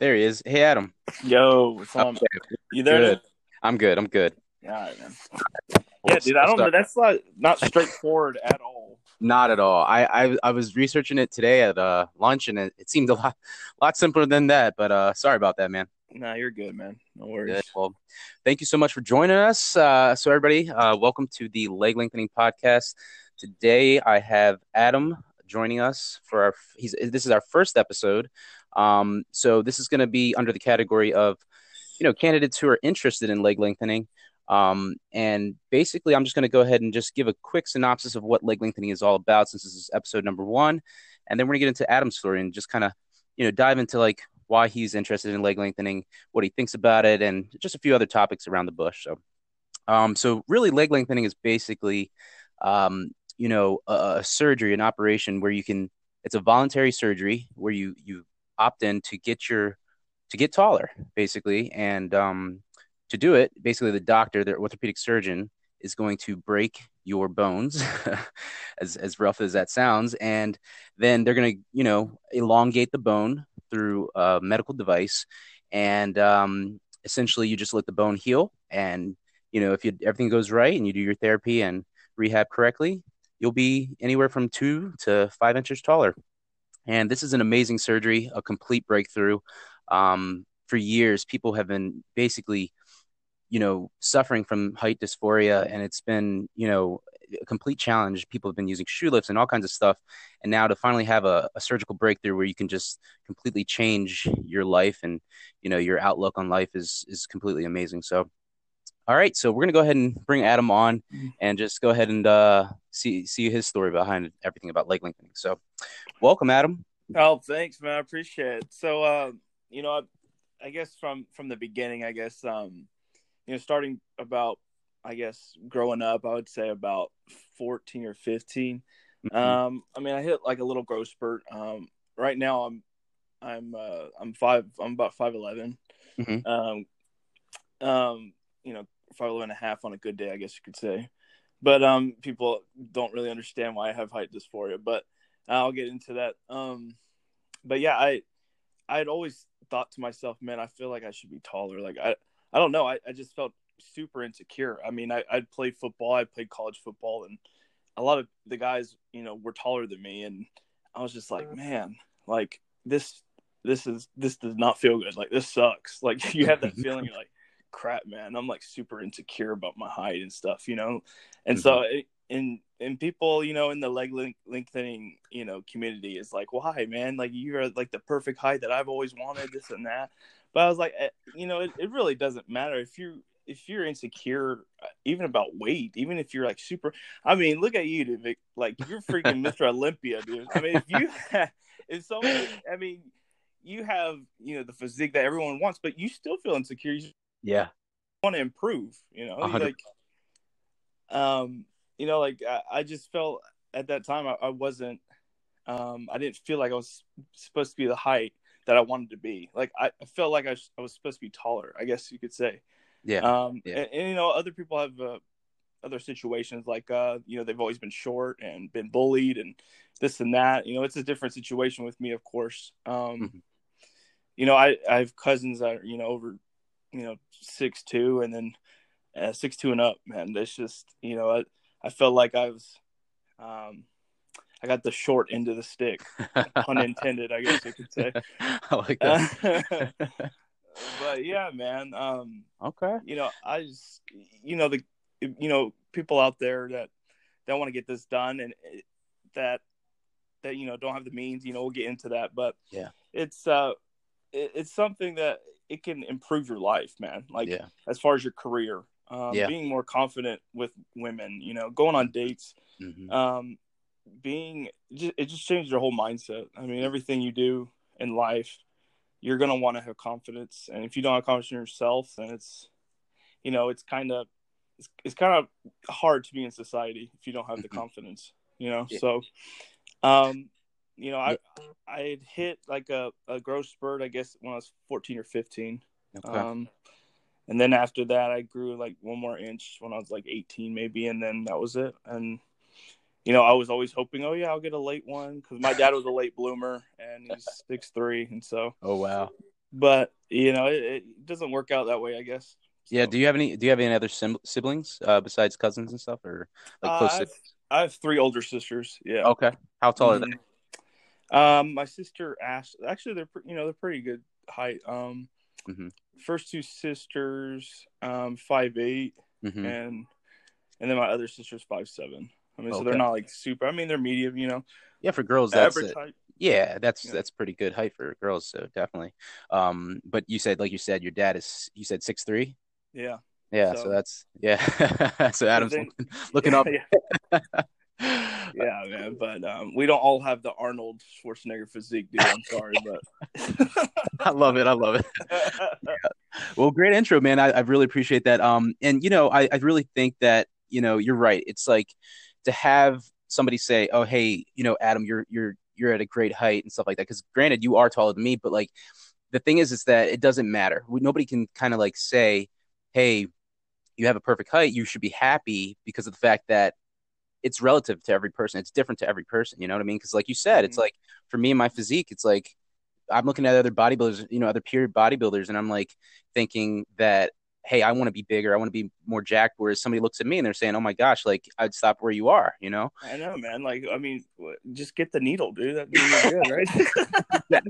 There he is. Hey, Adam. Yo, what's on? Okay, You there? good. I'm good. I'm good. All right, man. Yeah, dude. I don't know. That's not not straightforward at all. Not at all. I, I I was researching it today at uh lunch, and it, it seemed a lot lot simpler than that. But uh, sorry about that, man. Nah, you're good, man. No worries. Good. Well, thank you so much for joining us. Uh, so everybody, uh, welcome to the Leg Lengthening Podcast. Today I have Adam joining us for our. He's this is our first episode. Um, so this is going to be under the category of, you know, candidates who are interested in leg lengthening. Um, and basically, I'm just going to go ahead and just give a quick synopsis of what leg lengthening is all about, since this is episode number one, and then we're going to get into Adam's story and just kind of, you know, dive into like why he's interested in leg lengthening, what he thinks about it, and just a few other topics around the bush. So, um, so really, leg lengthening is basically, um, you know, a, a surgery, an operation where you can. It's a voluntary surgery where you you opt in to get your to get taller, basically, and um, to do it, basically, the doctor, the orthopedic surgeon, is going to break your bones, as as rough as that sounds, and then they're going to, you know, elongate the bone through a medical device, and um, essentially, you just let the bone heal, and you know, if you, everything goes right and you do your therapy and rehab correctly, you'll be anywhere from two to five inches taller. And this is an amazing surgery, a complete breakthrough. Um, for years, people have been basically you know, suffering from height dysphoria, and it's been, you know, a complete challenge. People have been using shoe lifts and all kinds of stuff, and now to finally have a, a, surgical breakthrough where you can just completely change your life and, you know, your outlook on life is is completely amazing. So, all right, so we're gonna go ahead and bring Adam on and just go ahead and uh, see see his story behind everything about leg lengthening. So, welcome, Adam. Oh, thanks, man. I appreciate it. So, uh, you know, I, I guess from from the beginning, I guess. Um, you know, starting about, I guess, growing up, I would say about 14 or 15. Mm-hmm. Um, I mean, I hit like a little growth spurt. Um, right now I'm, I'm, uh, I'm five, I'm about 5'11. Mm-hmm. Um, um, you know, 5'11 and a half on a good day, I guess you could say. But, um, people don't really understand why I have height dysphoria, but I'll get into that. Um, but yeah, I, I had always thought to myself, man, I feel like I should be taller. Like I, I don't know. I, I just felt super insecure. I mean, I, I'd played football, I played college football, and a lot of the guys, you know, were taller than me, and I was just like, man, like this, this is this does not feel good. Like this sucks. Like you have that feeling, you're like, crap, man. I'm like super insecure about my height and stuff, you know, and mm-hmm. so. It, and and people you know in the leg lengthening you know community is like why man like you're like the perfect height that i've always wanted this and that but I was like, eh, you know, it, it really doesn't matter if you if you're insecure, uh, even about weight, even if you're like super. I mean, look at you, dude. Like you're freaking Mr. Olympia, dude. I mean, if you have, if someone, I mean, you have you know the physique that everyone wants, but you still feel insecure. You yeah, want to improve. You know, 100. like, um, you know, like I, I, just felt at that time I, I wasn't. Um, I didn't feel like I was supposed to be the height that I wanted to be. Like I, I felt like I, was, I was supposed to be taller. I guess you could say. Yeah. Um. Yeah. And, and, you know, other people have uh, other situations like uh, you know, they've always been short and been bullied and this and that. You know, it's a different situation with me, of course. Um. Mm-hmm. You know, I I have cousins that are you know over, you know, six two and then uh, six two and up. Man, it's just you know I I felt like I was. Um, I got the short end of the stick, unintended, I guess you could say. I like that. but yeah, man. Um, okay. You know, I just, you know, the, you know, people out there that that want to get this done and that that you know don't have the means. You know, we'll get into that, but yeah, it's uh, it, it's something that it can improve your life, man. Like yeah. as far as your career, um, yeah. being more confident with women. You know, going on dates. Mm-hmm. Um, being it just changed your whole mindset. I mean, everything you do in life, you're gonna want to have confidence, and if you don't have confidence in yourself, then it's you know it's kind of it's, it's kind of hard to be in society if you don't have the mm-hmm. confidence. You know, yeah. so um, you know, I I had hit like a, a growth spurt, I guess, when I was 14 or 15. Okay. Um, and then after that, I grew like one more inch when I was like 18, maybe, and then that was it. And you know, I was always hoping, oh yeah, I'll get a late one because my dad was a late bloomer and he's six three, and so oh wow, but you know, it, it doesn't work out that way. I guess. Yeah. Do you have any? Do you have any other siblings uh, besides cousins and stuff, or like uh, close? Siblings? I have three older sisters. Yeah. Okay. How tall are they? Um, my sister Ash. Actually, they're you know they're pretty good height. Um, Mhm. first two sisters, um, five eight, hmm and and then my other sister's five seven. I mean, so they're not like super. I mean, they're medium. You know, Yeah, for girls, that's average it. height. Yeah, that's Yeah. that's pretty good height for girls. So definitely. Um, but you said, like you said, your dad is. You said six three. Yeah. Yeah, so, So- that's yeah. so Adam's then- looking, looking up. yeah, yeah, man. But um, we don't all have the Arnold Schwarzenegger physique, dude. I'm sorry, but I love it. I love it. Well, great intro, man. I, I really appreciate that. Um, and you know, I, I really think that you know you're right. It's like to have somebody say, "Oh, hey, you know, Adam, you're you're you're at a great height and stuff like that." Because granted, you are taller than me, but like the thing is, is that it doesn't matter. We, nobody can kind of like say, "Hey, you have a perfect height. You should be happy," because of the fact that it's relative to every person. It's different to every person. You know what I mean? Because like you said, it's Mhm. like for me and my physique, it's like I'm looking at other bodybuilders, you know, other period bodybuilders, and I'm like thinking that, hey, I want to be bigger, I want to be more jacked. Whereas somebody looks at me and they're saying, oh my gosh, like I'd stop where you are, you know? I know, man. Like, I mean, just get the needle, dude. That'd be good, right?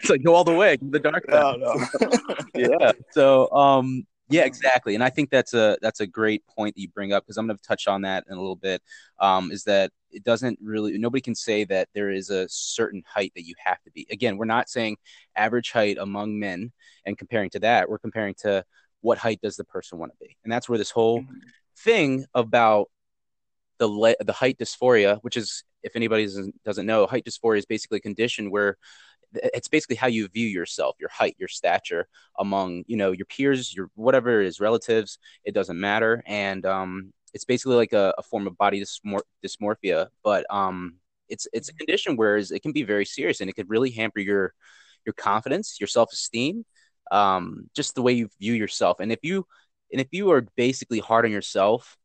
It's like go all the way, the dark side. no, no. yeah. So, um, yeah, exactly. And I think that's a that's a great point that you bring up because I'm going to touch on that in a little bit. Um, is that it doesn't really nobody can say that there is a certain height that you have to be. Again, we're not saying average height among men and comparing to that. We're comparing to what height does the person want to be, and that's where this whole thing about the le- the height dysphoria, which is if anybody doesn't, doesn't know, height dysphoria is basically a condition where it's basically how you view yourself, your height, your stature among you know your peers, your whatever it is, relatives. It doesn't matter, and um, it's basically like a, a form of body dysmor- dysmorphia. But um, it's it's a condition whereas it can be very serious and it could really hamper your your confidence, your self esteem, um, just the way you view yourself. And if you and if you are basically hard on yourself,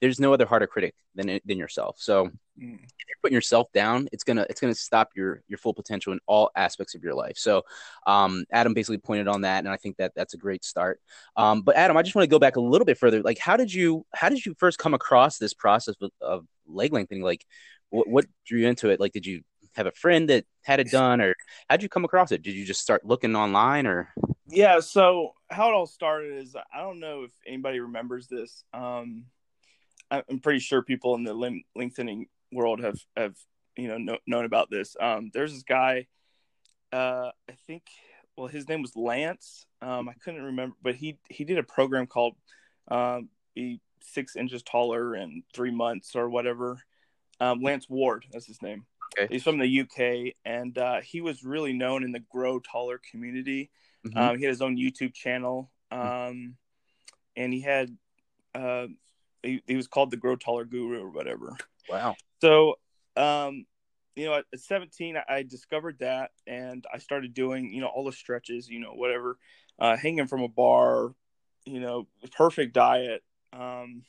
there's no other harder critic than than yourself. So Mm. if you're putting yourself down, it's gonna it's gonna stop your your full potential in all aspects of your life. So, um, Adam basically pointed on that, and I think that that's a great start. Um, but Adam, I just want to go back a little bit further. Like, how did you how did you first come across this process of, of leg lengthening? Like, what what drew you into it? Like, did you have a friend that had it done, or how did you come across it? Did you just start looking online, or Yeah, so how it all started is I don't know if anybody remembers this. Um, I'm pretty sure people in the lim- lengthening world have have you know, know known about this. Um, there's this guy, uh, I think, well, his name was Lance. Um, I couldn't remember, but he he did a program called um, "Be Six Inches Taller in Three Months" or whatever. Um, Lance Ward, that's his name. Okay. He's from the UK, and uh, he was really known in the Grow Taller community. Mhm. Um, he had his own YouTube channel, um, and he had uh, he, he was called the Grow Taller Guru or whatever. wow, So, um, you know, at 17, I discovered that, and I started doing you know all the stretches, you know, whatever, uh, hanging from a bar, you know, perfect diet, um,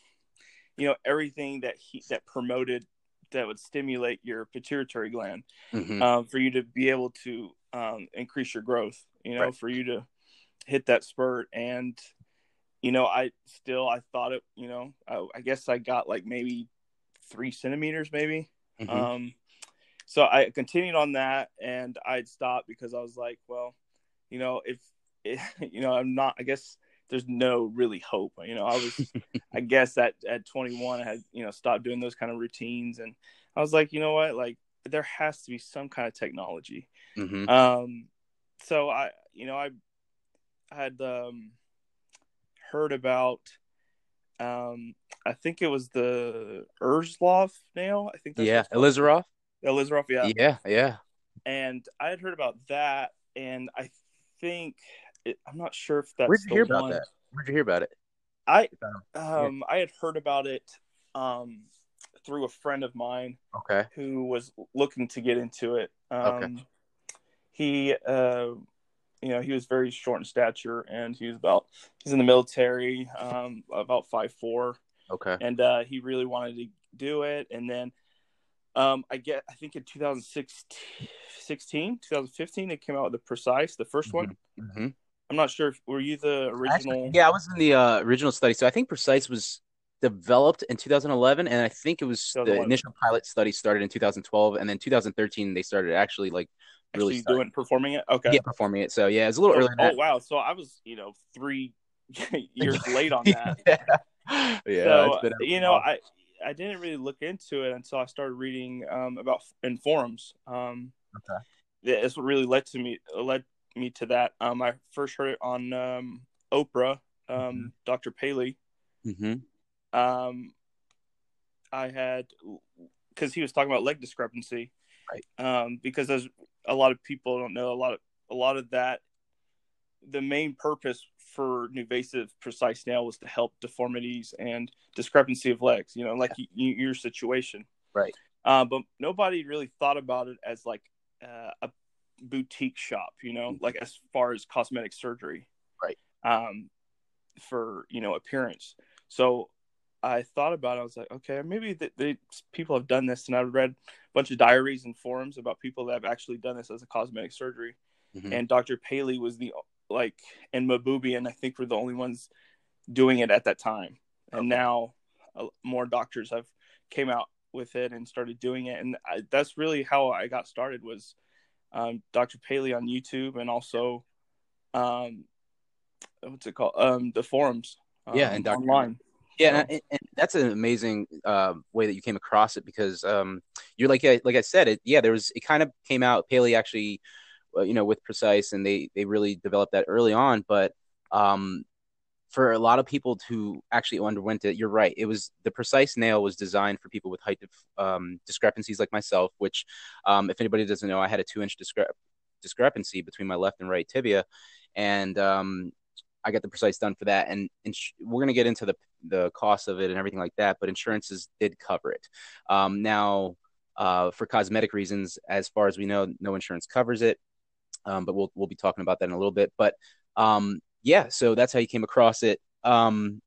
you know, everything that he that promoted that would stimulate your pituitary gland Mhm. um, for you to be able to um, increase your growth. You know, Right. for you to hit that spurt. And you know, I still I thought it. You know, I, I guess I got like maybe three centimeters, maybe. Mhm. Um, so I continued on that, and I'd stop because I was like, well, you know, if you know, I'm not. I guess there's no really hope. You know, I was, I guess at at 21, I had you know stopped doing those kind of routines, and I was like, you know what, like there has to be some kind of technology. Mhm. Um, so I, you know, I had um heard about. Um, I think it was the Erzlov nail. I think that's yeah. Elizarov. Elizarov, yeah. Yeah, yeah. And I had heard about that, and I think it, I'm not sure if that's Where'd you hear about that? Where'd you hear about it? I Yeah. um I had heard about it um through a friend of mine Okay. who was looking to get into it. Um, Okay. He, uh, you know, he was very short in stature, and he was about he's in the military, um, about five four, Okay. and uh, he really wanted to do it. And then Um, I get. I think in 2016, 2015, they came out with the Precice, the 1st one. Mm-hmm. I'm not sure. If, were you the original? Actually, yeah, I was in the uh, original study. So I think Precice was developed in 2011, and I think it was the initial pilot study started in 2012, and then 2013 they started actually like really Actually doing performing it. Okay. yeah performing it. So yeah, it's a little Oh. Than oh, wow. So I was, you know, three years late on that. yeah, yeah. so you know. I I didn't really look into it until I started reading um, about in forums. Um, Okay. yeah, It's what really led to me led me to that. Um, I first heard it on um, Oprah, um, Mhm. Dr. Paley. Mhm. Um, I had because he was talking about leg discrepancy, Right. Um, because there's a lot of people don't know a lot of a lot of that. The main purpose for NuVasive Precice Nail was to help deformities and discrepancy of legs. You know, like y y your situation, Right. Uh, but nobody really thought about it as like uh, a boutique shop. You know, like as far as cosmetic surgery, Right. Um, for you know appearance. So I thought about it. I was like, okay, maybe the, the people have done this, and I read a bunch of diaries and forums about people that have actually done this as a cosmetic surgery. Mhm. And Dr. Paley was the like, and Mahboubian, I think, were the only ones doing it at that time. And now uh, more doctors have came out with it and started doing it, and I, that's really how I got started. Was um, Dr. Paley on YouTube and also um, what's it called? Um, the forums. Yeah, um, and Dr. online. Yeah, and, and that's an amazing uh, way that you came across it because um, you're like like I said it. Yeah, there was it kind of came out. Paley actually, uh, you know, with Precice, and they they really developed that early on. But um, for a lot of people who actually underwent it, you're right. It was the Precice nail was designed for people with height um, discrepancies like myself. Which, um, if anybody doesn't know, I had a two inch discre- discrepancy between my left and right tibia, and um, I got the Precice done for that. And, we're gonna get into the the cost of it and everything like that, but insurances did cover it. Um, now, uh, for cosmetic reasons, as far as we know, no insurance covers it. Um, but we'll we'll be talking about that in a little bit. But um, yeah, so that's how you came across it. Um,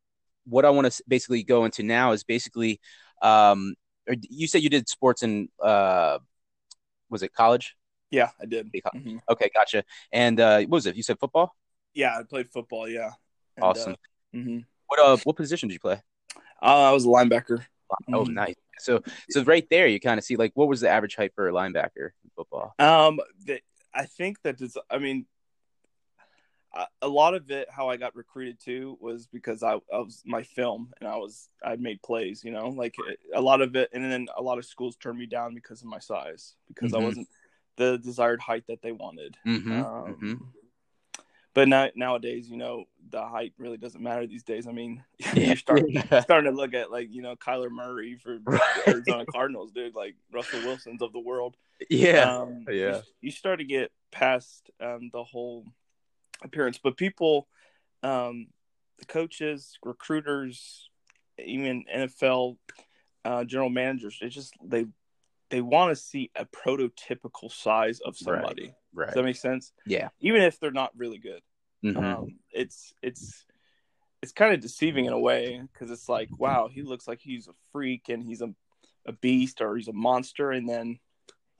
what I want to basically go into now is basically, um, or you said you did sports in uh, was it college? Yeah, I did. Mhm. Okay, gotcha. And uh, what was it? You said football. Yeah, I played football. Yeah. And, Awesome. Uh, mhm. What uh, what position did you play? uh, I was a linebacker. Oh, Mhm. nice. So, so right there, you kind of see like what was the average height for a linebacker in football? Um, the, I think that it's, I mean, a, a lot of it, how I got recruited to was because I, I was my film and I was, I'd made plays, you know, like a lot of it. And then a lot of schools turned me down because of my size, because Mhm. I wasn't the desired height that they wanted. Mm-hmm. Um, mhm. But now, nowadays, you know, the height really doesn't matter these days. I mean, you're starting, starting to look at like, you know, Kyler Murray for Right. Arizona Cardinals, dude, like Russell Wilson's of the world. yeah. Um, Yeah. You, you start to get past um, the whole appearance, but people, um, the coaches, recruiters, even NFL uh, general managers, it just they they want to see a prototypical size of somebody. right. Does that make sense? yeah. Even if they're not really good, Mhm. um, it's it's it's kind of deceiving in a way because it's like, wow, he looks like he's a freak and he's a a beast or he's a monster, and then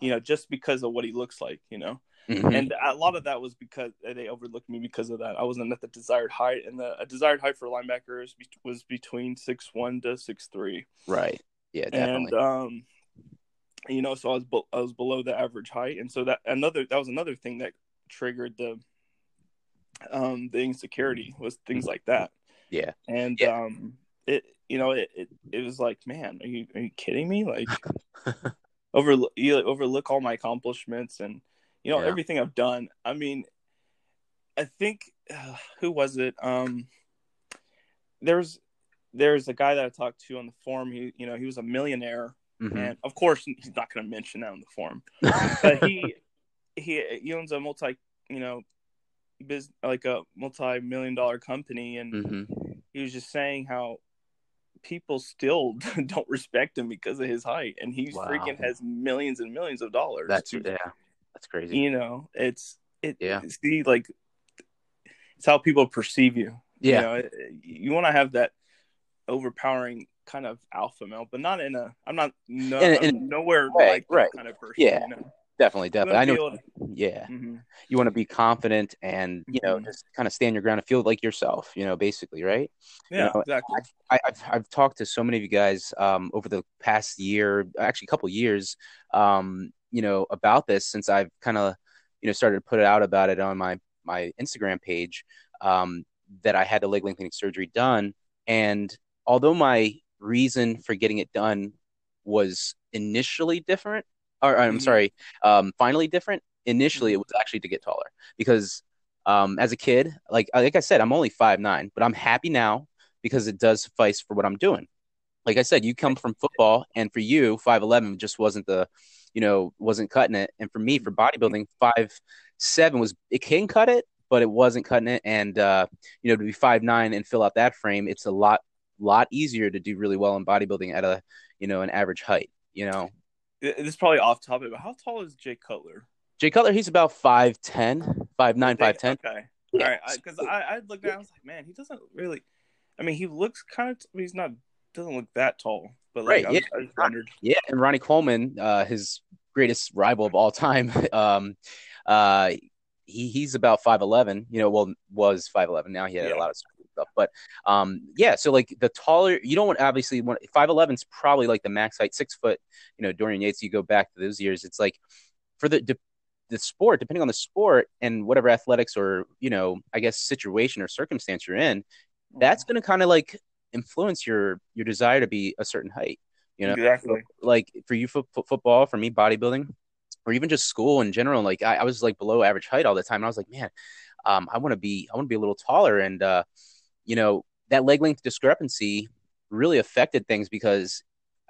you know just because of what he looks like, you know. Mhm. And a lot of that was because they overlooked me because of that. I wasn't at the desired height, and the a desired height for linebackers was between six one to six three, right. Yeah. and Definitely. um, you know, so I was be- I was below the average height, and so that another that was another thing that triggered the um the insecurity was things like that, yeah. and Yeah. um it you know it, it it was like man are you are you kidding me like overlook you like, overlook all my accomplishments and you know Yeah. everything I've done. I mean, I think uh, who was it? Um, there's there's a guy that I talked to on the forum. He you know he was a millionaire, Mhm. and of course he's not going to mention that on the forum, but he he he owns a multi you know business like a multi million dollar company, and Mhm. he was just saying how people still don't respect him because of his height and he's Wow. freaking has millions and millions of dollars That's to- yeah. That's crazy. you know it's it Yeah. see like it's how people perceive you Yeah. you know it- you want to have that overpowering kind of alpha male, but not in a. I'm not no, In in- I'm nowhere right, like right. kind of person. Yeah. you know? definitely, definitely. I know. to- Yeah, Mhm. you want to be confident and you know Mhm. just kind of stand your ground and feel like yourself. You know, basically, right? Yeah, know, exactly. I, I've I've talked to so many of you guys um, over the past year, actually a couple years, um, you know, about this since I've kind of you know started to put it out about it on my my Instagram page um, that I had the leg lengthening surgery done, and although my reason for getting it done was initially different, or I'm Mhm. sorry, um, finally different. Initially, it was actually to get taller because um, as a kid, like like I said, I'm only five nine, but I'm happy now because it does suffice for what I'm doing. Like I said, you come from football, and for you, five eleven just wasn't the, you know, wasn't cutting it. And for me, for bodybuilding, five seven was it can cut it, but it wasn't cutting it. And uh, you know, to be five nine and fill out that frame, it's a lot lot easier to do really well in bodybuilding at a you know an average height. You know, This is probably off topic, but how tall is Jay Cutler? Jay Cutler, he's about 5'10", 5'9", 5'10". Okay. Yeah. All right, because I, I, I looked at, I was like, man, he doesn't really. I mean, he looks kind of. He's not. Doesn't look that tall, but like, Right, I, was, I just wondered. Yeah, and Ronnie Coleman, uh, his greatest rival of all time, um, uh, he he's about five eleven. You know, well was five eleven. Now he had Yeah. a lot of stuff, but um, yeah. So like the taller, you don't want obviously want five eleven is probably like the max height, six foot. You know, Dorian Yates. You go back to those years, it's like for the de- the sport, depending on the sport and whatever athletics or you know, I guess situation or circumstance you're in, that's going to kind of like influence your your desire to be a certain height. You know, exactly. like for you fo- fo- football, for me bodybuilding, or even just school in general. Like I, I was like below average height all the time, and I was like, man, um, I want to be, I want to be a little taller, and uh, you know that leg length discrepancy really affected things because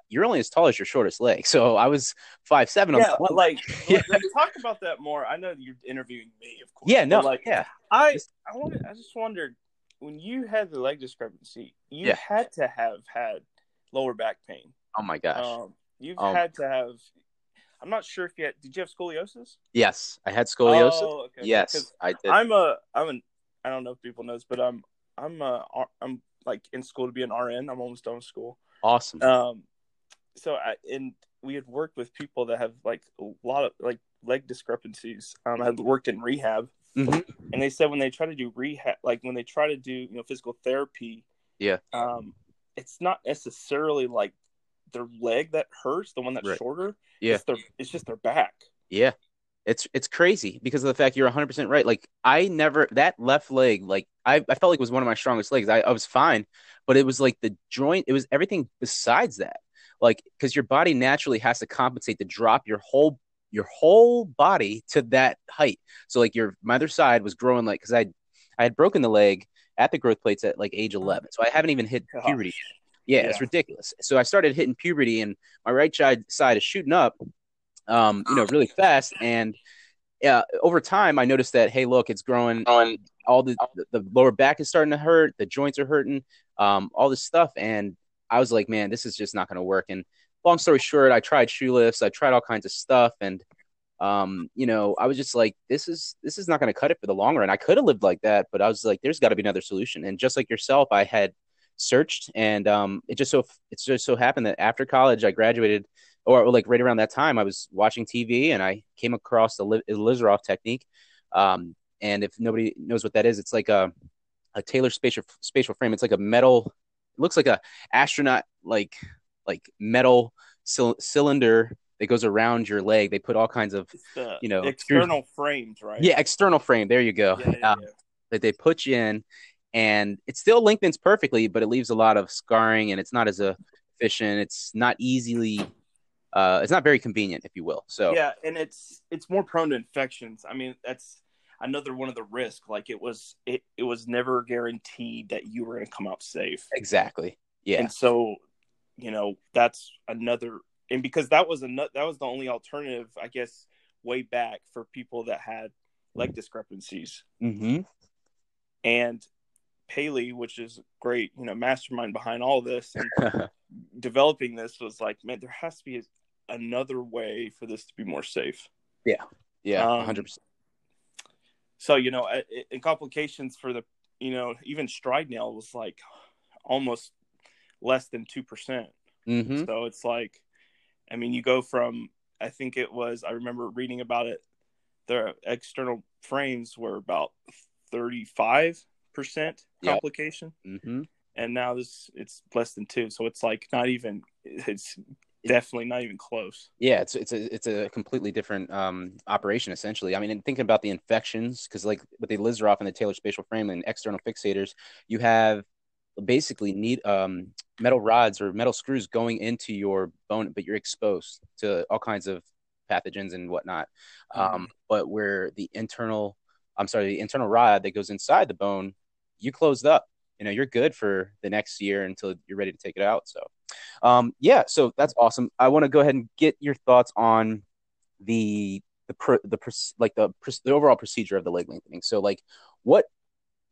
you're only as tall as your shortest leg. So I was five seven. Yeah, on like, Yeah. like, talk about that more. I know you're interviewing me, of course. yeah, no, like yeah, I, I wanted, I just wondered when you had the leg discrepancy, you Yeah. had to have had lower back pain. oh my gosh, Um, you've Um, had to have. I'm not sure if you had. Did you have scoliosis? yes, I had scoliosis. Oh, okay. yes, I did. I'm a. I'm an. I don't know if people knows, but I'm. I'm a. I'm like in school to be an RN. I'm almost done with school. awesome. Um, so I and we had worked with people that have like a lot of like leg discrepancies. Um, I had worked in rehab, Mhm. and they said when they try to do rehab, like when they try to do you know physical therapy, Yeah. um, it's not necessarily like their leg that hurts, the one that's Right. shorter. Yeah. it's their it's just their back. Yeah. It's it's crazy because of the fact you're 100% right. Like I never that left leg like I, I felt like it was one of my strongest legs. I, I was fine, but it was like the joint, it was everything besides that. Like cuz your body naturally has to compensate to drop your whole your whole body to that height. So like your my other side was growing like cuz I I had broken the leg at the growth plates at like age 11. So I haven't even hit puberty. Yeah, it's ridiculous. So I started hitting puberty, and my right side side is shooting up, um, you know, really fast. And uh, over time, I noticed that hey, look, it's growing. On all the the lower back is starting to hurt. The joints are hurting. Um, all this stuff, and I was like, man, this is just not going to work. And long story short, I tried shoe lifts. I tried all kinds of stuff, and um, you know, I was just like, this is this is not going to cut it for the long run. I could have lived like that, but I was like, there's got to be another solution. And just like yourself, I had searched, and um, it just so it just so happened that after college, I graduated, or, like right around that time, I was watching TV, and I came across the Li- Lizarov technique. Um, and if nobody knows what that is, it's like a a Taylor spatial spatial frame. It's like a metal. It looks like a astronaut like like metal cyl- cylinder that goes around your leg. They put all kinds of You know, external frames, right? yeah external frame. There you go. Yeah, yeah, Um, yeah. that they put you in, and it still lengthens perfectly, but it leaves a lot of scarring, and it's not as efficient. It's not easily. Uh, it's not very convenient, if you will. So yeah and it's it's more prone to infections i mean that's another one of the risks like it was it, it was never guaranteed that you were going to come out safe exactly. Yeah. and so you know that's another and because that was another that was the only alternative i guess way back for people that had leg discrepancies mm-hmm. and Paley, which is great, you know, mastermind behind all this and developing this was like, man, there has to be another way for this to be more safe. yeah. Um, Hundred percent. So, you know, in complications for the, you know, even Stryde nail was like almost less than two percent. Mm-hmm. So it's like, I mean, you go from I think it was I remember reading about it. The external frames were about thirty five percent Yep. complication, Mm-hmm. and now this it's less than two. So it's like not even. It's definitely not even close. Yeah, it's it's a it's a completely different um, operation essentially. I mean, and thinking about the infections, because like with the Lizarov and the Taylor spatial frame and external fixators, you have basically need um, metal rods or metal screws going into your bone, but you're exposed to all kinds of pathogens and whatnot. Um, but where the internal, I'm sorry, the internal rod that goes inside the bone, you closed up. You know, you're good for the next year until you're ready to take it out. So, um, yeah, so that's awesome. I want to go ahead and get your thoughts on the the pro, the proc- like the proc- the overall procedure of the leg lengthening. So, like, what?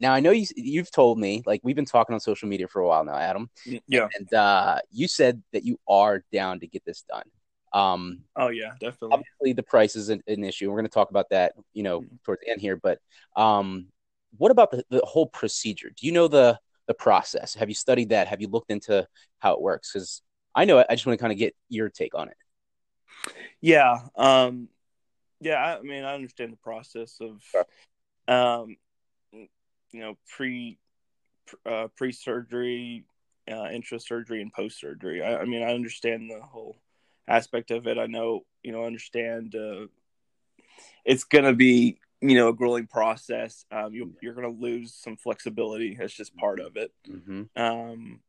Now I know you you've told me like we've been talking on social media for a while now, Adam, Yeah. and uh, you said that you are down to get this done. Um, Oh yeah, definitely. obviously the price is an, an issue. We're going to talk about that, you know, towards the end here. But um, what about the, the whole procedure? Do you know the the process? Have you studied that? Have you looked into how it works? Because I know. I just want to kind of get your take on it. Yeah. Um yeah, I, mean I understand the process of um you know pre uh, pre surgery, uh, intra surgery and post surgery. I, I mean I understand the whole aspect of it. I know, you know, understand uh it's gonna be you know a grueling process. Um, you, you're gonna lose some flexibility. That's just part of it. Mm-hmm. Um,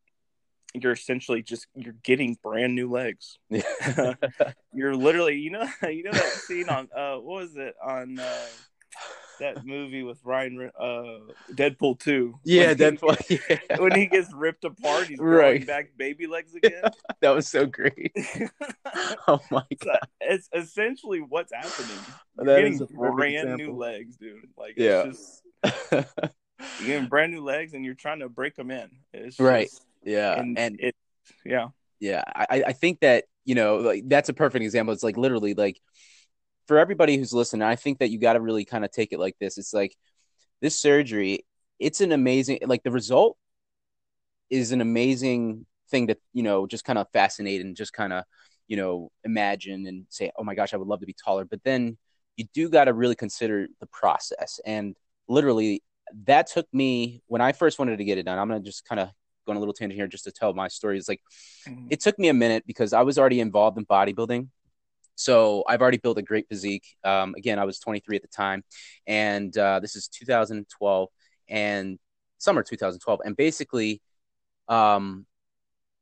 you're essentially just you're getting brand new legs. you're literally you know you know that scene on uh what was it on uh that movie with Ryan uh Deadpool 2 yeah, when he, Deadpool. Yeah. when he gets ripped apart he's growing Right. back baby legs again that was so great. Oh my god, it's essentially what's happening you're That getting is a perfect brand new legs dude like Yeah. it's just you're getting brand new legs and you're trying to break them in it's Right. yeah, and, and it yeah Yeah, I, I think that you know, like that's a perfect example. It's like literally like for everybody who's listening, I think that you got to really kind of take it like this. It's like this surgery, it's an amazing, like the result is an amazing thing to you know just kind of fascinate and just kind of you know imagine and say, oh my gosh, I would love to be taller. But then you do got to really consider the process and literally that took me when I first wanted to get it done. I'm gonna just kind of go on a little tangent here just to tell my story. It's like mm-hmm. it took me a minute because I was already involved in bodybuilding. So I've already built a great physique. Um, again, I was 23 at the time, and uh, this is 2012 and summer 2012. And basically, um,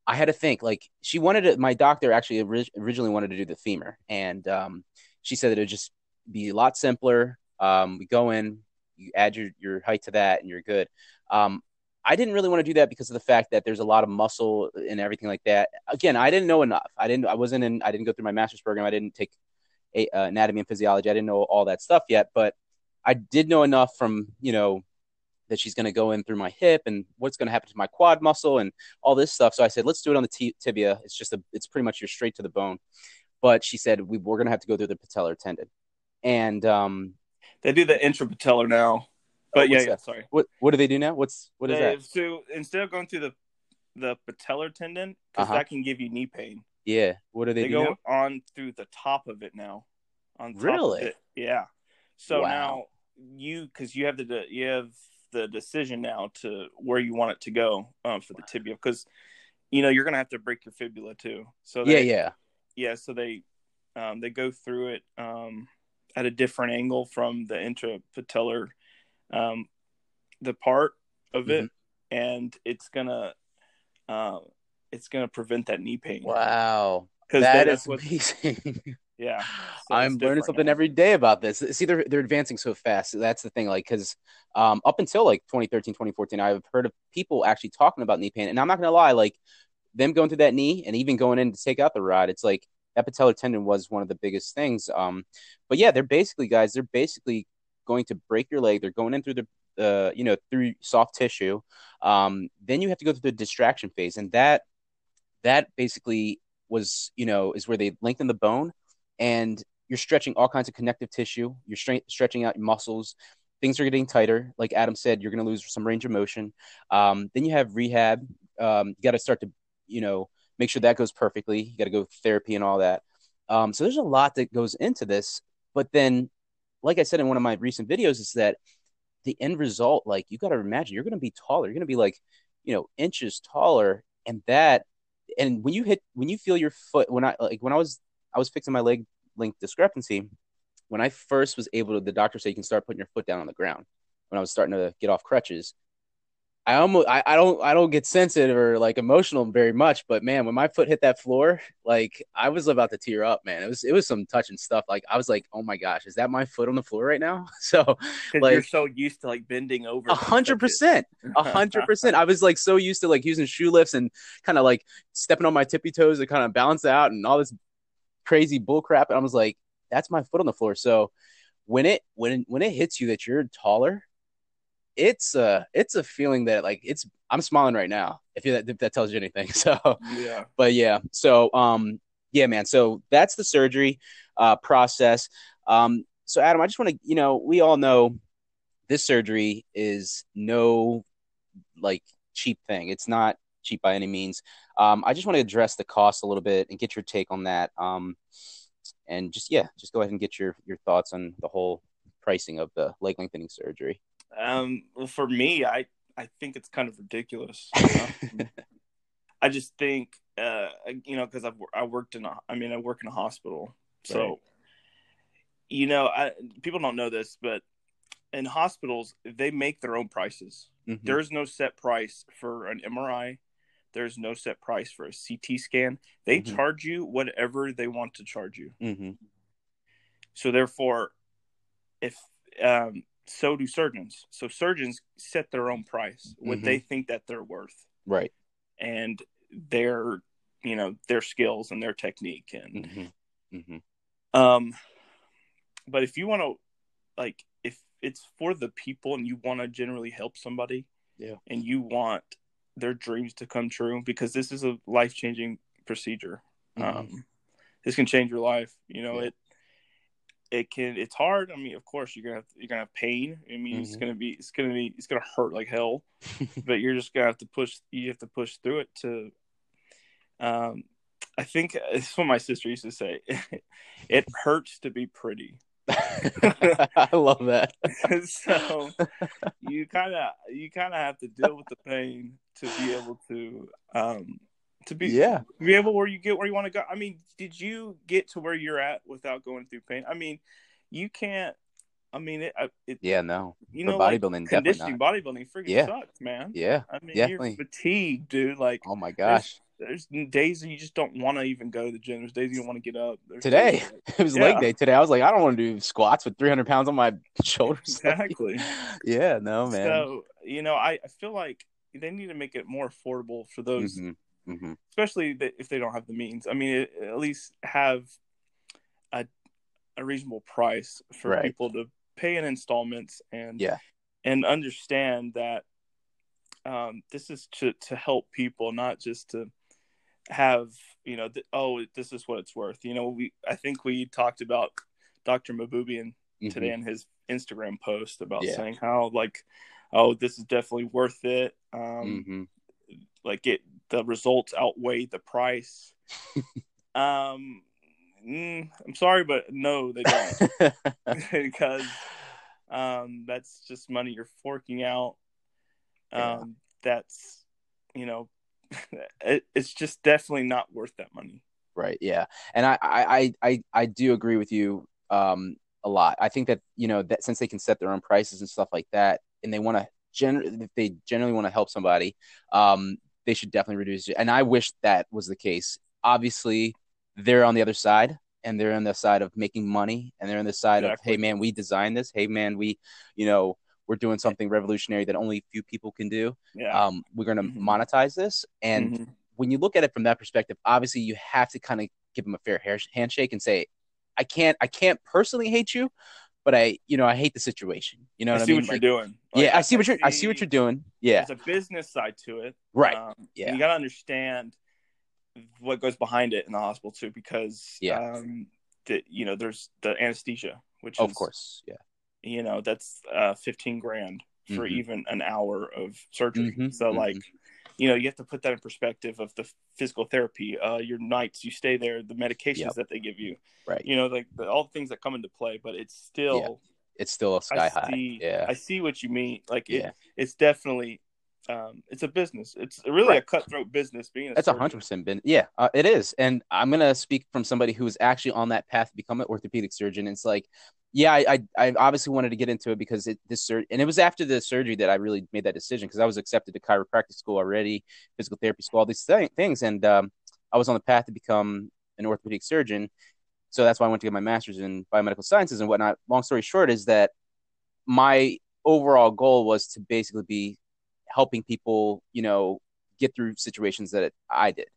I had to think like she wanted to. My doctor actually ori- originally wanted to do the femur, and um, she said that it would just be a lot simpler. Um, we go in, you add your your height to that, and you're good. Um, I didn't really want to do that because of the fact that there's a lot of muscle and everything like that. Again, I didn't know enough. I didn't. I wasn't in. I didn't go through my master's program. I didn't take a, uh, anatomy and physiology. I didn't know all that stuff yet, but I did know enough from you know that she's going to go in through my hip and what's going to happen to my quad muscle and all this stuff. So I said, let's do it on the t- tibia. It's just a. It's pretty much you're straight to the bone. But she said we, we're going to have to go through the patellar tendon, and um, they do the intrapatellar now but yeah yeah that? sorry what what do they do now? What's what is They- that? So instead of going through the the patellar tendon, because Uh-huh. that can give you knee pain, Yeah, what do they, they, do go now? on through the top of it now. On top Really? Of it. Yeah. So Wow. now you, because you have the de- you have the decision now to where you want it to go um, for the tibia, because you know you're gonna have to break your fibula too. So Yeah, yeah. yeah. So they um, they go through it um, at a different angle from the intrapatellar, um, the part of it, and it's gonna uh, it's gonna prevent that knee pain. Wow, Because that's is what amazing. yeah. So I'm learning something now. every day about this. See, they're they're advancing so fast. That's the thing. Like, because um, up until like 2013, 2014, I've heard of people actually talking about knee pain, and I'm not gonna lie, like them going through that knee and even going in to take out the rod, it's like that patellar tendon was one of the biggest things. Um, but yeah, they're basically guys. They're basically going to break your leg. They're going in through the uh, you know, through soft tissue. Um, then you have to go through the distraction phase, and that that basically was, you know, is where they lengthen the bone, and you're stretching all kinds of connective tissue. You're stre- stretching out your muscles. Things are getting tighter. Like Adam said, you're going to lose some range of motion. Um, then you have rehab. Um, you got to start to you know make sure that goes perfectly. You got to go therapy and all that. Um, so there's a lot that goes into this. But then, like I said in one of my recent videos, is that the end result, like you got to imagine, you're going to be taller. You're going to be like, you know, inches taller, and that, and when you hit, when you feel your foot, when I like when I was, I was fixing my leg length discrepancy. When I first was able to, the doctor said you can start putting your foot down on the ground. When I was starting to get off crutches, I almost I, I don't I don't get sensitive or like emotional very much, but man, when my foot hit that floor, like I was about to tear up, man. It was it was some touching stuff. Like I was like, oh my gosh, is that my foot on the floor right now? So like you're so used to like bending over. A hundred percent, a hundred percent. I was like so used to like using shoe lifts and kind of like stepping on my tippy toes to kind of balance out and all this crazy bull crap. And I was like, that's my foot on the floor. So when it when when it hits you that you're taller it's a it's a feeling that like it's I'm smiling right now if you if that tells you anything. So yeah, but yeah, so um yeah, man. So that's the surgery uh, process. Um, so Adam, I just want to you know we all know this surgery is no like cheap thing. It's not cheap by any means. Um, I just want to address the cost a little bit and get your take on that. Um, and just yeah, just go ahead and get your your thoughts on the whole pricing of the leg lengthening surgery. Um, well, for me, I I think it's kind of ridiculous. You know? I just think, uh, you know, because I've I worked in a, I mean, I work in a hospital, so right. you know, I, people don't know this, but in hospitals they make their own prices. Mm-hmm. There's no set price for an MRI. There's no set price for a CT scan. They mm-hmm. charge you whatever they want to charge you. Mm-hmm. So therefore, if um, so do surgeons. So surgeons set their own price, what mm-hmm. they think that they're worth. Right. And their, you know, their skills and their technique. And, mm-hmm. Mm-hmm. um, but if you want to, like, if it's for the people and you want to generally help somebody, yeah, and you want their dreams to come true, because this is a life changing procedure. Mm-hmm. Um, this can change your life. You know, yeah. it it can it's hard. I mean, of course you're gonna have, you're gonna have pain. I mean, mm-hmm. it's gonna be it's gonna be it's gonna hurt like hell, but you're just gonna have to push. You have to push through it to. Um, I think it's what my sister used to say. it hurts to be pretty. I love that. so you kind of you kind of have to deal with the pain to be able to um, to be yeah be able where you get where you want to go. I mean, did you get to where you're at without going through pain? I mean, you can't. I mean, it. it yeah, no. You know, bodybuilding, like, conditioning, bodybuilding, freaking yeah. sucks, man. Yeah, I mean, definitely. you're fatigued, dude. Like, oh my gosh. There's, there's days you just don't want to even go to the gym. There's days you don't want to get up. There's Today, it was yeah. leg day. Today, I was like, I don't want to do squats with 300 pounds on my shoulders. Exactly. yeah, no, man. So, you know, I, I feel like they need to make it more affordable for those mm-hmm mm-hmm. especially if they don't have the means. I mean, at least have a a reasonable price for right. people to pay in installments and yeah and understand that um, this is to to help people, not just to have you know th- oh this is what it's worth. You know, we I think we talked about Dr. Mahboubian mm-hmm. today in his Instagram post about yeah. saying how like oh this is definitely worth it. Um, mm-hmm. Like it the results outweigh the price. um, mm, I'm sorry, but no, they don't because um, that's just money you're forking out. Um, yeah. That's you know, it, it's just definitely not worth that money. Right. Yeah, and I I I I do agree with you um, a lot. I think that you know that since they can set their own prices and stuff like that, and they want to generally they generally want to help somebody, um, they should definitely reduce it. And I wish that was the case. Obviously, they're on the other side and they're on the side of making money and they're on the side exactly. of, hey man, we designed this. Hey man, we, you know, we're doing something revolutionary that only few people can do. Yeah. Um, we're going to mm-hmm. monetize this. And mm-hmm. when you look at it from that perspective, obviously you have to kind of give them a fair handshake and say, I can't, I can't personally hate you, but I, you know, I hate the situation. You know, I what see I mean? what like, you're doing. Like, yeah, I see what you're. I see what you're doing. Yeah, there's a business side to it, right? Um, yeah, you got to understand what goes behind it in the hospital too, because yeah, um, the, you know, there's the anesthesia, which of is, course, yeah, you know, that's uh, fifteen grand for mm-hmm. even an hour of surgery. Mm-hmm. So mm-hmm. You know you have to put that in perspective of the physical therapy uh your nights you stay there the medications Yep. that they give you right. you know like the, all the things that come into play but it's still Yeah. It's still a sky I high. see, Yeah. I see what you mean. Like it, Yeah. it's definitely, um, it's a business. It's really Right. a cutthroat business. Being a That's a hundred percent been yeah, uh, it is, and I'm gonna speak from somebody who was actually on that path to become an orthopedic surgeon. It's like, yeah, I I, I obviously wanted to get into it because it this sur- and it was after the surgery that I really made that decision because I was accepted to chiropractic school already, physical therapy school, all these th- things, and um, I was on the path to become an orthopedic surgeon. So that's why I went to get my master's in biomedical sciences and whatnot. Long story short is that my overall goal was to basically be helping people, you know, get through situations that I did.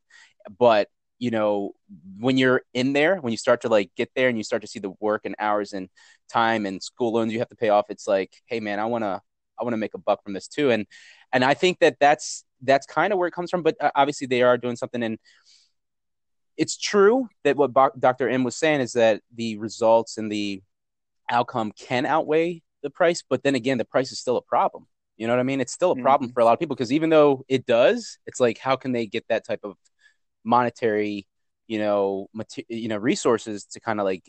But, you know, when you're in there, when you start to like get there and you start to see the work and hours and time and school loans you have to pay off, it's like, hey man, I want to I want to make a buck from this too. And and I think that that's that's kind of where it comes from, but uh, obviously they are doing something and it's true that what Dr. M was saying is that the results and the outcome can outweigh the price, but then again, the price is still a problem. You know what I mean? It's still a problem for a lot of people because even though it does, it's like how can they get that type of monetary, you know, mater- you know, resources to kind of like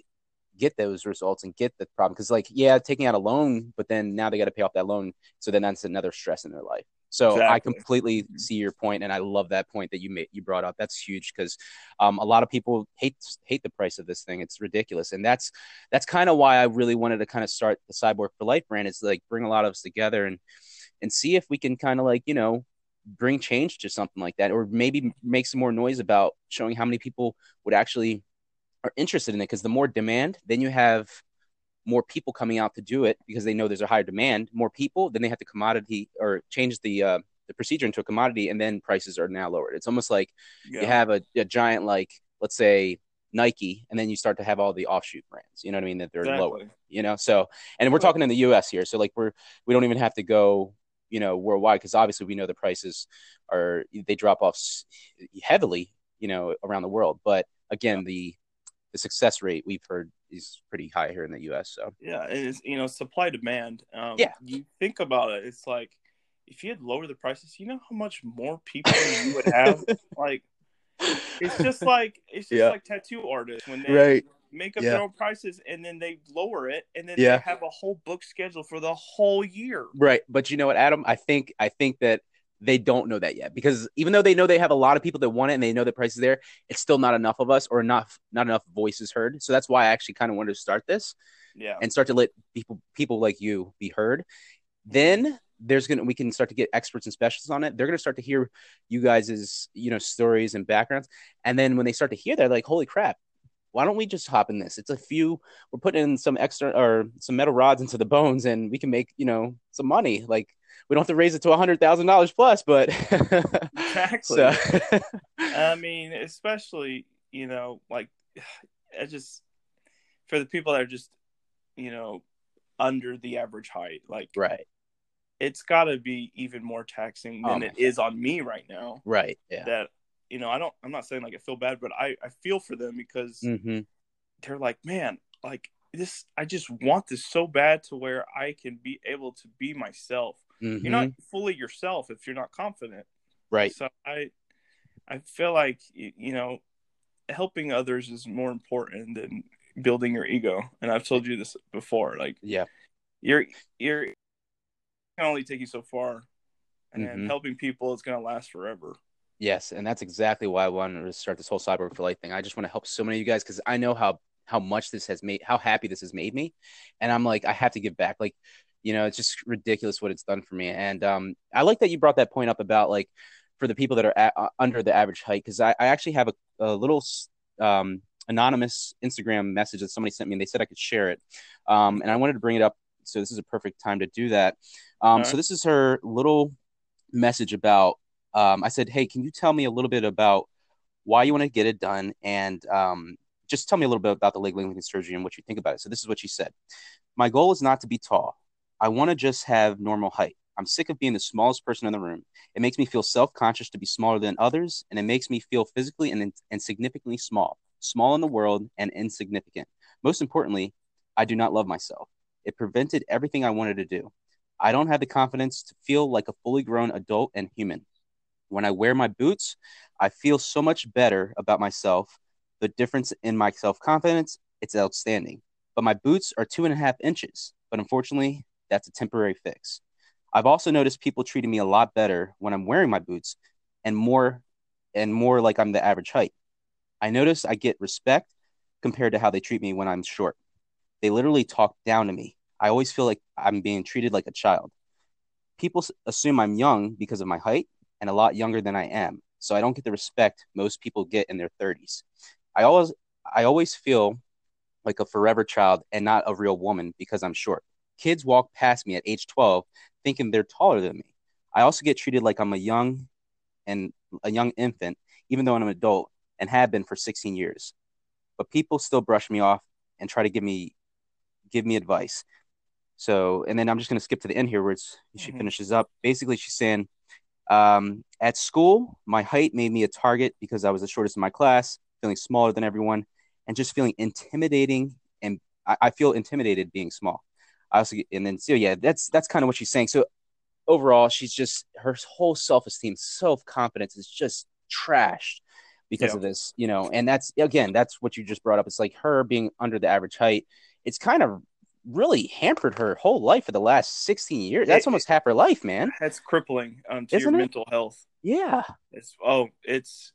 get those results and get the problem? Because like, yeah, taking out a loan, but then now they got to pay off that loan, so then that's another stress in their life. So I completely see your point, and I love that point that you made. You brought up. That's huge because um, a lot of people hate hate the price of this thing. It's ridiculous, and that's that's kind of why I really wanted to kind of start the Cyborg for Life brand. Is like bring a lot of us together and and see if we can kind of like you know bring change to something like that, or maybe make some more noise about showing how many people would actually are interested in it. Because the more demand, then you have more people coming out to do it because they know there's a higher demand. More people, then they have to commodity or change the uh, the procedure into a commodity, and then prices are now lowered. It's almost like Yeah. you have a, a giant like let's say Nike, and then you start to have all the offshoot brands. You know what I mean? That they're lower. You know, so and we're talking in the U.S. here, so like we're we don't even have to go you know worldwide because obviously we know the prices are they drop off heavily you know around the world, but again the the success rate we've heard is pretty high here in the U.S. So Yeah, and it's you know supply demand. Um, Yeah. you think about it. It's like if you had lowered the prices, you know how much more people you would have. like it's just like it's just Yeah. like tattoo artists when they Right. Make up Yeah. their own prices and then they lower it and then Yeah. they have a whole book schedule for the whole year. Right. But you know what, Adam? I think I think that they don't know that yet because even though they know they have a lot of people that want it and they know the price is there, it's still not enough of us or enough not enough voices heard. So that's why I actually kind of wanted to start this Yeah. and start to let people people like you be heard. Then there's gonna we can start to get experts and specialists on it. They're gonna start to hear you guys' you know stories and backgrounds, and then when they start to hear that, like holy crap, why don't we just hop in this? It's a few. We're putting in some extra or some metal rods into the bones, and we can make you know some money. Like we don't have to raise it to a hundred thousand dollars plus, but Exactly. so I mean, especially, you know, like I just for the people that are just, you know, under the average height, like right, it's got to be even more taxing Oh, than my it is on me right now. right, yeah, That you know, I don't. I'm not saying like I feel bad, but I I feel for them because hmm they're like, man, like this. I just want this so bad to where I can be able to be myself. hmm You're not fully yourself if you're not confident. right, So I, I feel like you know, helping others is more important than building your ego. And I've told you this before. Like yeah, you're you're can only take you so far, and Mhm. helping people is gonna last forever. Yes, and that's exactly why I wanted to start this whole Cyborg for Life thing. I just want to help so many of you guys because I know how how much this has made, how happy this has made me, and I'm like, I have to give back. Like, you know, it's just ridiculous what it's done for me. And um, I like that you brought that point up about like for the people that are at, uh, under the average height because I, I actually have a, a little um, anonymous Instagram message that somebody sent me and they said I could share it, um, and I wanted to bring it up. So this is a perfect time to do that. Um, All So this is her little message about um, I said, hey, can you tell me a little bit about why you want to get it done and um, just tell me a little bit about the leg lengthening surgery and what you think about it. So this is what she said. My goal is not to be tall. I want to just have normal height. I'm sick of being the smallest person in the room. It makes me feel self-conscious to be smaller than others, and it makes me feel physically and, and significantly small, small in the world and insignificant. Most importantly, I do not love myself. It prevented everything I wanted to do. I don't have the confidence to feel like a fully grown adult and human. When I wear my boots, I feel so much better about myself. The difference in my self confidence, it's outstanding. But my boots are two and a half inches. But unfortunately, that's a temporary fix. I've also noticed people treating me a lot better when I'm wearing my boots and more and more like I'm the average height. I notice I get respect compared to how they treat me when I'm short. They literally talk down to me. I always feel like I'm being treated like a child. People assume I'm young because of my height and a lot younger than I am. So I don't get the respect most people get in their 30s. I always I always feel like a forever child and not a real woman because I'm short. Kids walk past me at age 12 thinking they're taller than me. I also get treated like I'm a young and a young infant even though I'm an adult and have been for 16 years. But people still brush me off and try to give me give me advice. So, and then I'm just going to skip to the end here where she mm-hmm. finishes up. Basically, she's saying, um, at school, my height made me a target because I was the shortest in my class, feeling smaller than everyone, and just feeling intimidating. And I, I feel intimidated being small. I also, and then so yeah, that's that's kind of what she's saying. So overall, she's just her whole self esteem, self confidence is just trashed because yeah. of this, you know. And that's again, that's what you just brought up. It's like her being under the average height. It's kind of really hampered her whole life for the last 16 years. That's it, almost half her life, man. That's crippling um, to Isn't your it? mental health. Yeah. It's oh, it's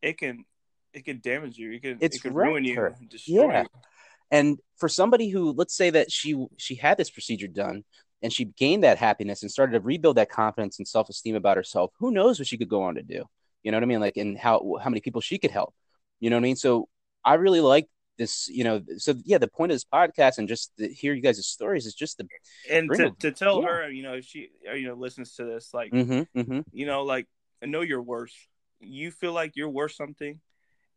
it can it can damage you. It can it's it can ruin you, her. destroy yeah. you. And for somebody who let's say that she she had this procedure done and she gained that happiness and started to rebuild that confidence and self-esteem about herself, who knows what she could go on to do. You know what I mean? Like and how how many people she could help. You know what I mean? So I really like this you know so yeah the point of this podcast and just to hear you guys' stories is just to and to, to tell yeah. her you know if she you know listens to this like mm-hmm, mm-hmm. you know like I know you're worth you feel like you're worth something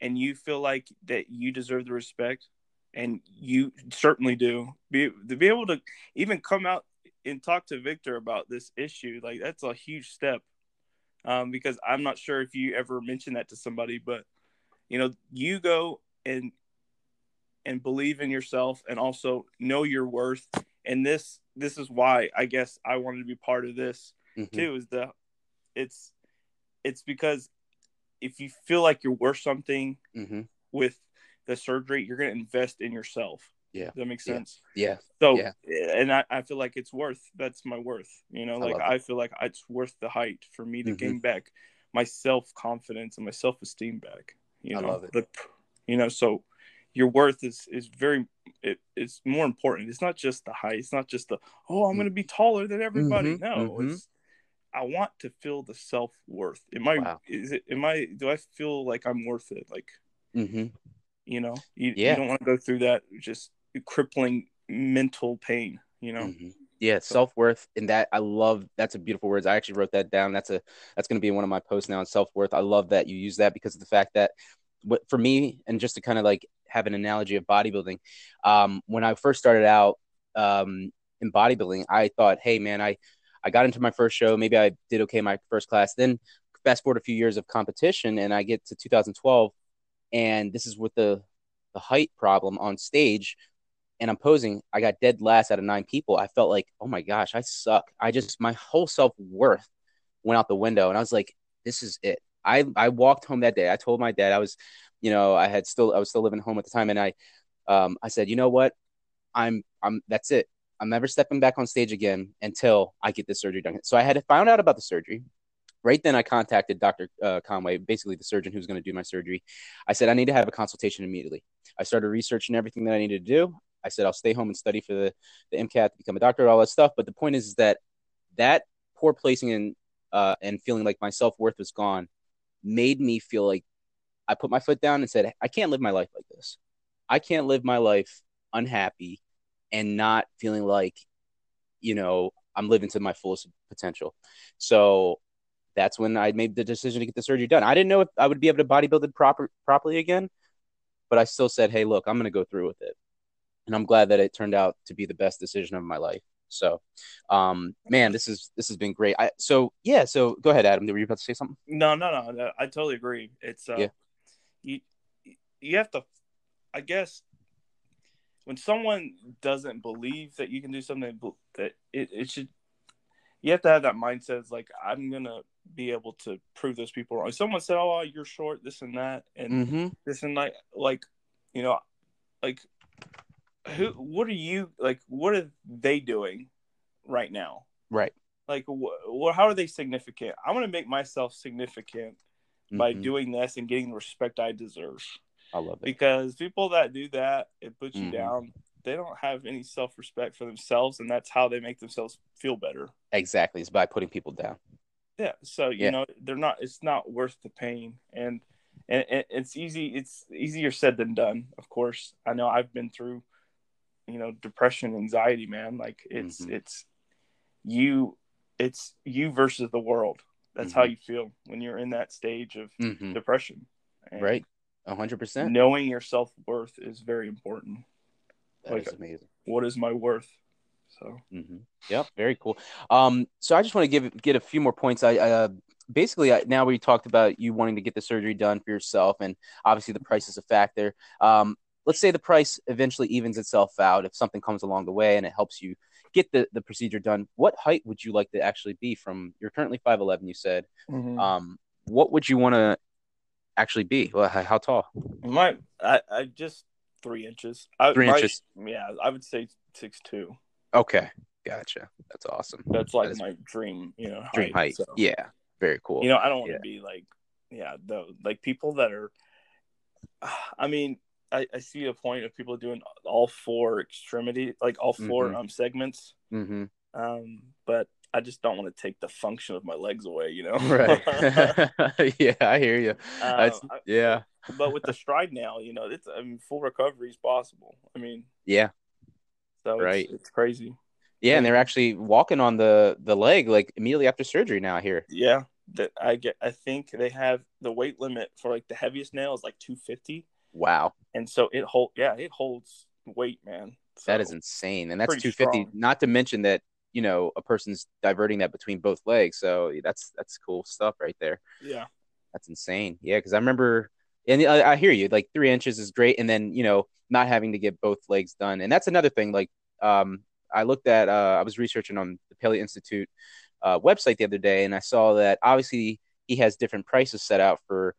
and you feel like that you deserve the respect and you certainly do be to be able to even come out and talk to victor about this issue like that's a huge step um, because i'm not sure if you ever mentioned that to somebody but you know you go and and believe in yourself and also know your worth and this this is why i guess i wanted to be part of this mm-hmm. too is the it's it's because if you feel like you're worth something mm-hmm. with the surgery you're going to invest in yourself yeah Does that makes sense yeah, yeah. so yeah. and I, I feel like it's worth that's my worth you know like i, I feel like it's worth the height for me to mm-hmm. gain back my self-confidence and my self-esteem back you know I love it. The, you know so your worth is is very it, it's more important. It's not just the height. It's not just the oh I'm going to be taller than everybody. Mm-hmm, no, mm-hmm. it's I want to feel the self worth. Am I wow. is it am I do I feel like I'm worth it? Like mm-hmm. you know you, yeah. you don't want to go through that just crippling mental pain. You know. Mm-hmm. Yeah, so. self worth, and that I love. That's a beautiful words. I actually wrote that down. That's a that's going to be one of my posts now on self worth. I love that you use that because of the fact that what for me, and just to kind of like have an analogy of bodybuilding. Um, when I first started out um, in bodybuilding, I thought, hey man, I I got into my first show. Maybe I did okay my first class. Then fast forward a few years of competition, and I get to 2012, and this is with the the height problem on stage. And I'm posing. I got dead last out of nine people. I felt like, oh my gosh, I suck. I just my whole self worth went out the window, and I was like, this is it. I I walked home that day. I told my dad I was you know, I had still I was still living home at the time, and I um, I said, you know what, I'm I'm that's it. I'm never stepping back on stage again until I get this surgery done. So I had found out about the surgery. Right then, I contacted Dr. Uh, Conway, basically the surgeon who's going to do my surgery. I said, I need to have a consultation immediately. I started researching everything that I needed to do. I said, I'll stay home and study for the, the MCAT to become a doctor, all that stuff. But the point is, is that that poor placing and uh, and feeling like my self worth was gone made me feel like I put my foot down and said, I can't live my life like this. I can't live my life unhappy and not feeling like, you know, I'm living to my fullest potential. So that's when I made the decision to get the surgery done. I didn't know if I would be able to bodybuild it proper properly again, but I still said, "Hey, look, I'm going to go through with it." And I'm glad that it turned out to be the best decision of my life. So, um, man, this is this has been great. I so yeah. So go ahead, Adam. Were you about to say something? No, no, no. no I totally agree. It's uh, yeah you you have to i guess when someone doesn't believe that you can do something that it, it should you have to have that mindset it's like i'm gonna be able to prove those people wrong. Someone said, "Oh, you're short," this and that, and Mm-hmm. this and that. Like, you know, like who? What are you like? What are they doing right now? Right. Like, wh- how are they significant? I'm gonna make myself significant by Mhm. doing this and getting the respect I deserve. I love it. Because people that do that, it puts you Mhm. down. They don't have any self respect for themselves, and that's how they make themselves feel better. Exactly. It's by putting people down. Yeah. So you Yeah. know, they're not. It's not worth the pain, and and it's easy. It's easier said than done. Of course, I know. I've been through, you know, depression, anxiety. Man, like it's Mhm. it's you. It's you versus the world. That's how Mhm. you feel when you're in that stage of Mm-hmm. depression. And Right. A hundred percent. Knowing your self worth is very important. That like- is amazing. What is my worth? So Mm-hmm. Yep, very cool. Um, so I just want to give get a few more points. I, I uh, basically I, now we talked about you wanting to get the surgery done for yourself, and obviously the price is a factor. Um, let's say the price eventually evens itself out if something comes along the way and it helps you get the, the procedure done. What height would you like to actually be from? You're currently five eleven. You said. Um, what would you want to actually be? Well, how, how tall? my I, I just three inches. I, Three my- inches. Yeah, I would say six two. Okay, gotcha. That's awesome. That's like That is- my dream. You know, Dream height. so. Yeah, very cool. You know, I don't want Yeah. to be like, yeah, though, like people that are. I mean, I, I see a point of people doing all four extremity, like all 4 Mhm. um segments. hmm Um, but I just don't want to take the function of my legs away. You know, Right. yeah, I hear you. Um, I- yeah. but with the Stryde now, you know, it's I mean, full recovery is possible. I mean, Yeah. so Right. it's, it's crazy. Yeah, and they're actually walking on the the leg like immediately after surgery now here. Yeah, that I get. I think they have the weight limit for like the heaviest nail is like 250, Wow. and so it hold. Yeah, it holds weight, man. That So, is insane. And that's 250 strong. not to mention that, you know, a person's diverting that between both legs. So that's that's cool stuff right there. Yeah, That's insane. Yeah, because I remember, and I, I hear you. Like three inches is great, and then you know not having to get both legs done, and that's another thing. Like, um, I looked at, uh, I was researching on the Paley Institute uh, website the other day, and I saw that obviously he has different prices set out for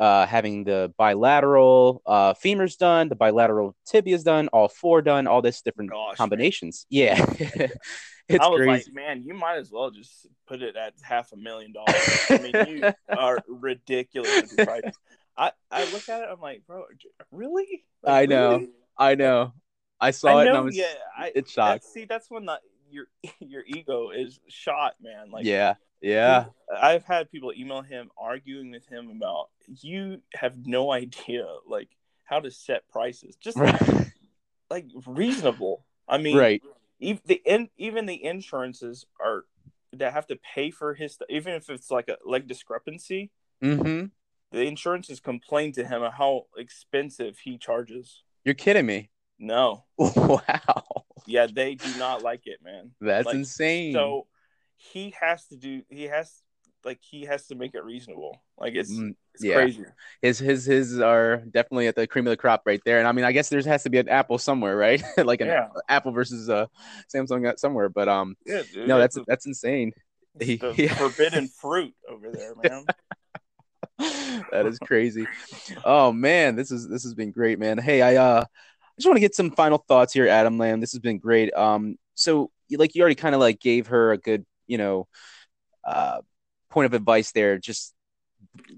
uh, having the bilateral uh, femurs done, the bilateral tibias done, all four done, all this different Gosh, man. combinations. Yeah, it's I was crazy. like, man, you might as well just put it at half a million dollars. I mean, you are ridiculous with your prices. I I look at it, I'm like, bro, really? I know. really? I know. I saw I it, know. and I was yeah, I, it's shocked. See, that's when the, your your ego is shot, man. Like, yeah, yeah. I've had people email him arguing with him about you have no idea like how to set prices, just Right. like reasonable. I mean, right. even the in, even the insurances are that have to pay for his even if it's like a leg discrepancy. Mm-hmm. The insurances complain to him how expensive he charges. You're kidding me. No, Wow. Yeah, they do not like it, man. That's Like, insane. So he has to do. He has like he has to make it reasonable. Like it's Mm, it's yeah. crazy. his his his are definitely at the cream of the crop right there. And I mean, I guess there has to be an Apple somewhere, right? like an Yeah. Apple versus uh Samsung somewhere. But um, Yeah, dude, no, that's it's that's insane. he- the yeah. forbidden fruit over there, man. that is crazy. Oh man, this is this has been great, man. Hey, I uh just want to get some final thoughts here, Adam Lamb. This has been great. Um, so like you already kind of like gave her a good, you know, uh point of advice there. Just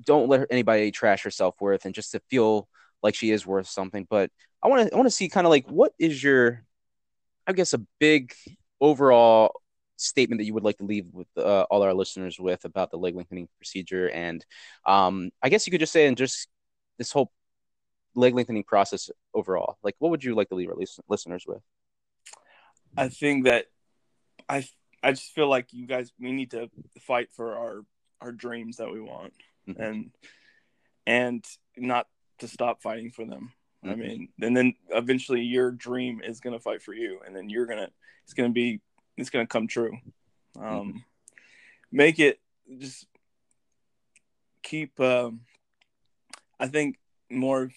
don't let anybody trash her self worth and just to feel like she is worth something. But I want to I want to see kind of like what is your I guess a big overall statement that you would like to leave with uh, all our listeners with about the leg lengthening procedure and um i guess you could just say and just this whole leg lengthening process overall like what would you like to leave our listeners with I think that I I just feel like you guys we need to fight for our our dreams that we want Mhm. and and not to stop fighting for them. I Mhm. mean, and then eventually your dream is gonna fight for you, and then you're gonna it's gonna be it's gonna come true. Um, Make it just keep. Um, I think more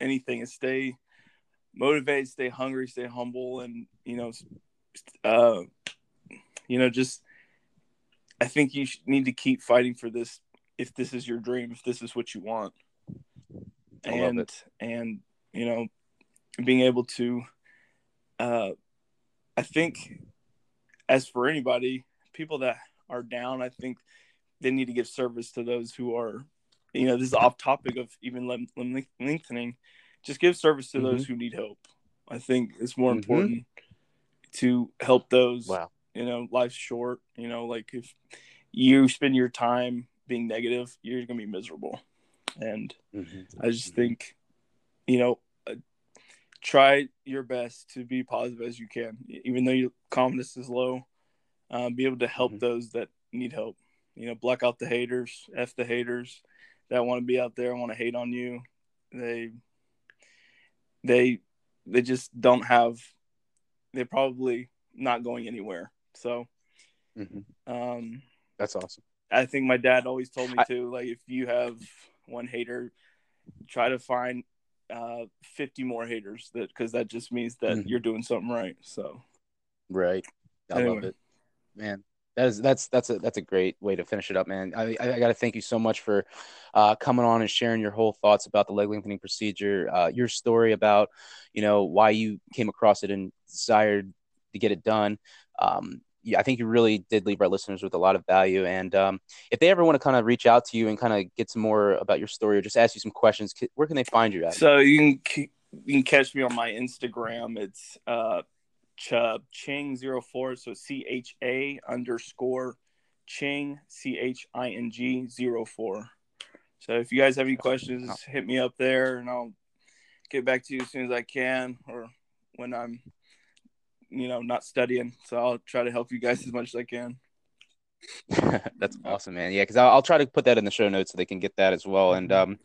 anything is stay motivated, stay hungry, stay humble, and you know, uh, you know, just I think you need to keep fighting for this if this is your dream, if this is what you want. I and and you know, being able to uh I think as for anybody, people that are down, I think they need to give service to those who are, you know, this is off topic of even lengthening. Just give service to mm-hmm. those who need help. I think it's more mm-hmm. important to help those. Wow. You know, life's short. You know, like if you spend your time being negative, you're gonna be miserable. And mm-hmm. I just mm-hmm. think, you know, uh, try your best to be positive as you can, even though your confidence is low. Um, be able to help mm-hmm. those that need help. You know, block out the haters, f the haters that want to be out there and want to hate on you. They, they, they just don't have. They're probably not going anywhere. So, mm-hmm. um, that's awesome. I think my dad always told me I, to like if you have one hater, try to find uh 50 more haters that because that just means that mm-hmm. you're doing something right. So, right. I anyway. love it, man. That is that's that's a that's a great way to finish it up, man. I I, got to thank you so much for uh, coming on and sharing your whole thoughts about the leg lengthening procedure, uh, your story about you know why you came across it and desired to get it done. Um, I think you really did leave our listeners with a lot of value. And um, if they ever want to kind of reach out to you and kind of get some more about your story or just ask you some questions, where can they find you at? So you can you can catch me on my Instagram. It's uh, Ch- Ching 04. So C H A underscore Ching C H I N G 04. So if you guys have any questions, hit me up there and I'll get back to you as soon as I can or when I'm you know not studying. So I'll try to help you guys as much as I can. That's awesome, man. Yeah, because I'll, I'll, try to put that in the show notes so they can get that as well. And um,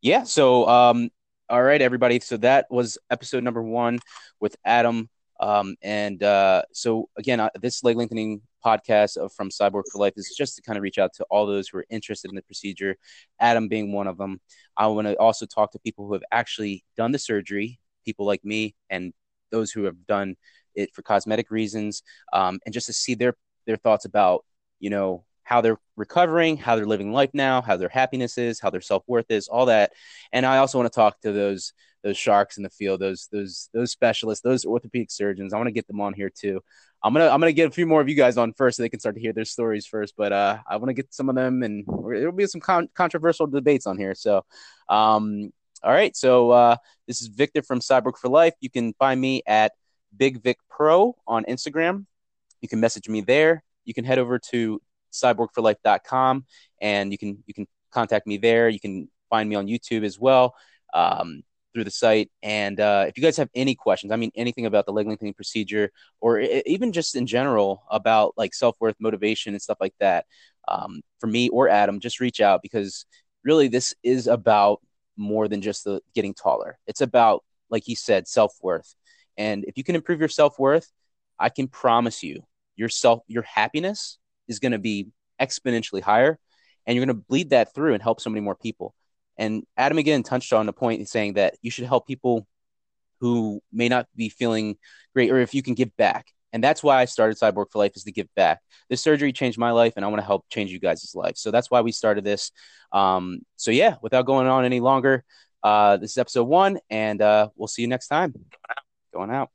yeah, so um, all right, everybody. So that was episode number one with Adam. Um, and uh, so again, this leg lengthening podcast of from Cyborg for Life is just to kind of reach out to all those who are interested in the procedure. Adam being one of them. I want to also talk to people who have actually done the surgery, people like me, and those who have done it for cosmetic reasons, um, and just to see their their thoughts about you know how they're recovering, how they're living life now, how their happiness is, how their self worth is, all that. And I also want to talk to those those sharks in the field, those those those specialists, those orthopedic surgeons. I want to get them on here too. I'm gonna I'm gonna get a few more of you guys on first, so they can start to hear their stories first. But uh, I want to get some of them, and there'll be some con- controversial debates on here. So, um, all right. So uh, this is Victor from Cyborg for Life. You can find me at Big Vic Pro on Instagram. You can message me there. You can head over to cyborgforlife.com and you can you can contact me there. You can find me on YouTube as well um, through the site. And uh, if you guys have any questions, I mean anything about the leg lengthening procedure, or even just in general about like self worth, motivation, and stuff like that, um, for me or Adam, just reach out because really this is about more than just the getting taller. It's about like he said, self worth. And if you can improve your self worth, I can promise you your self, your happiness is going to be exponentially higher and you're going to bleed that through and help so many more people. And Adam again touched on the point saying that you should help people who may not be feeling great or if you can give back. And that's why I started Cyborg for Life is to give back. This surgery changed my life and I want to help change you guys' life. So that's why we started this. Um, so yeah, without going on any longer, uh, this is episode one and uh, we'll see you next time. Going out.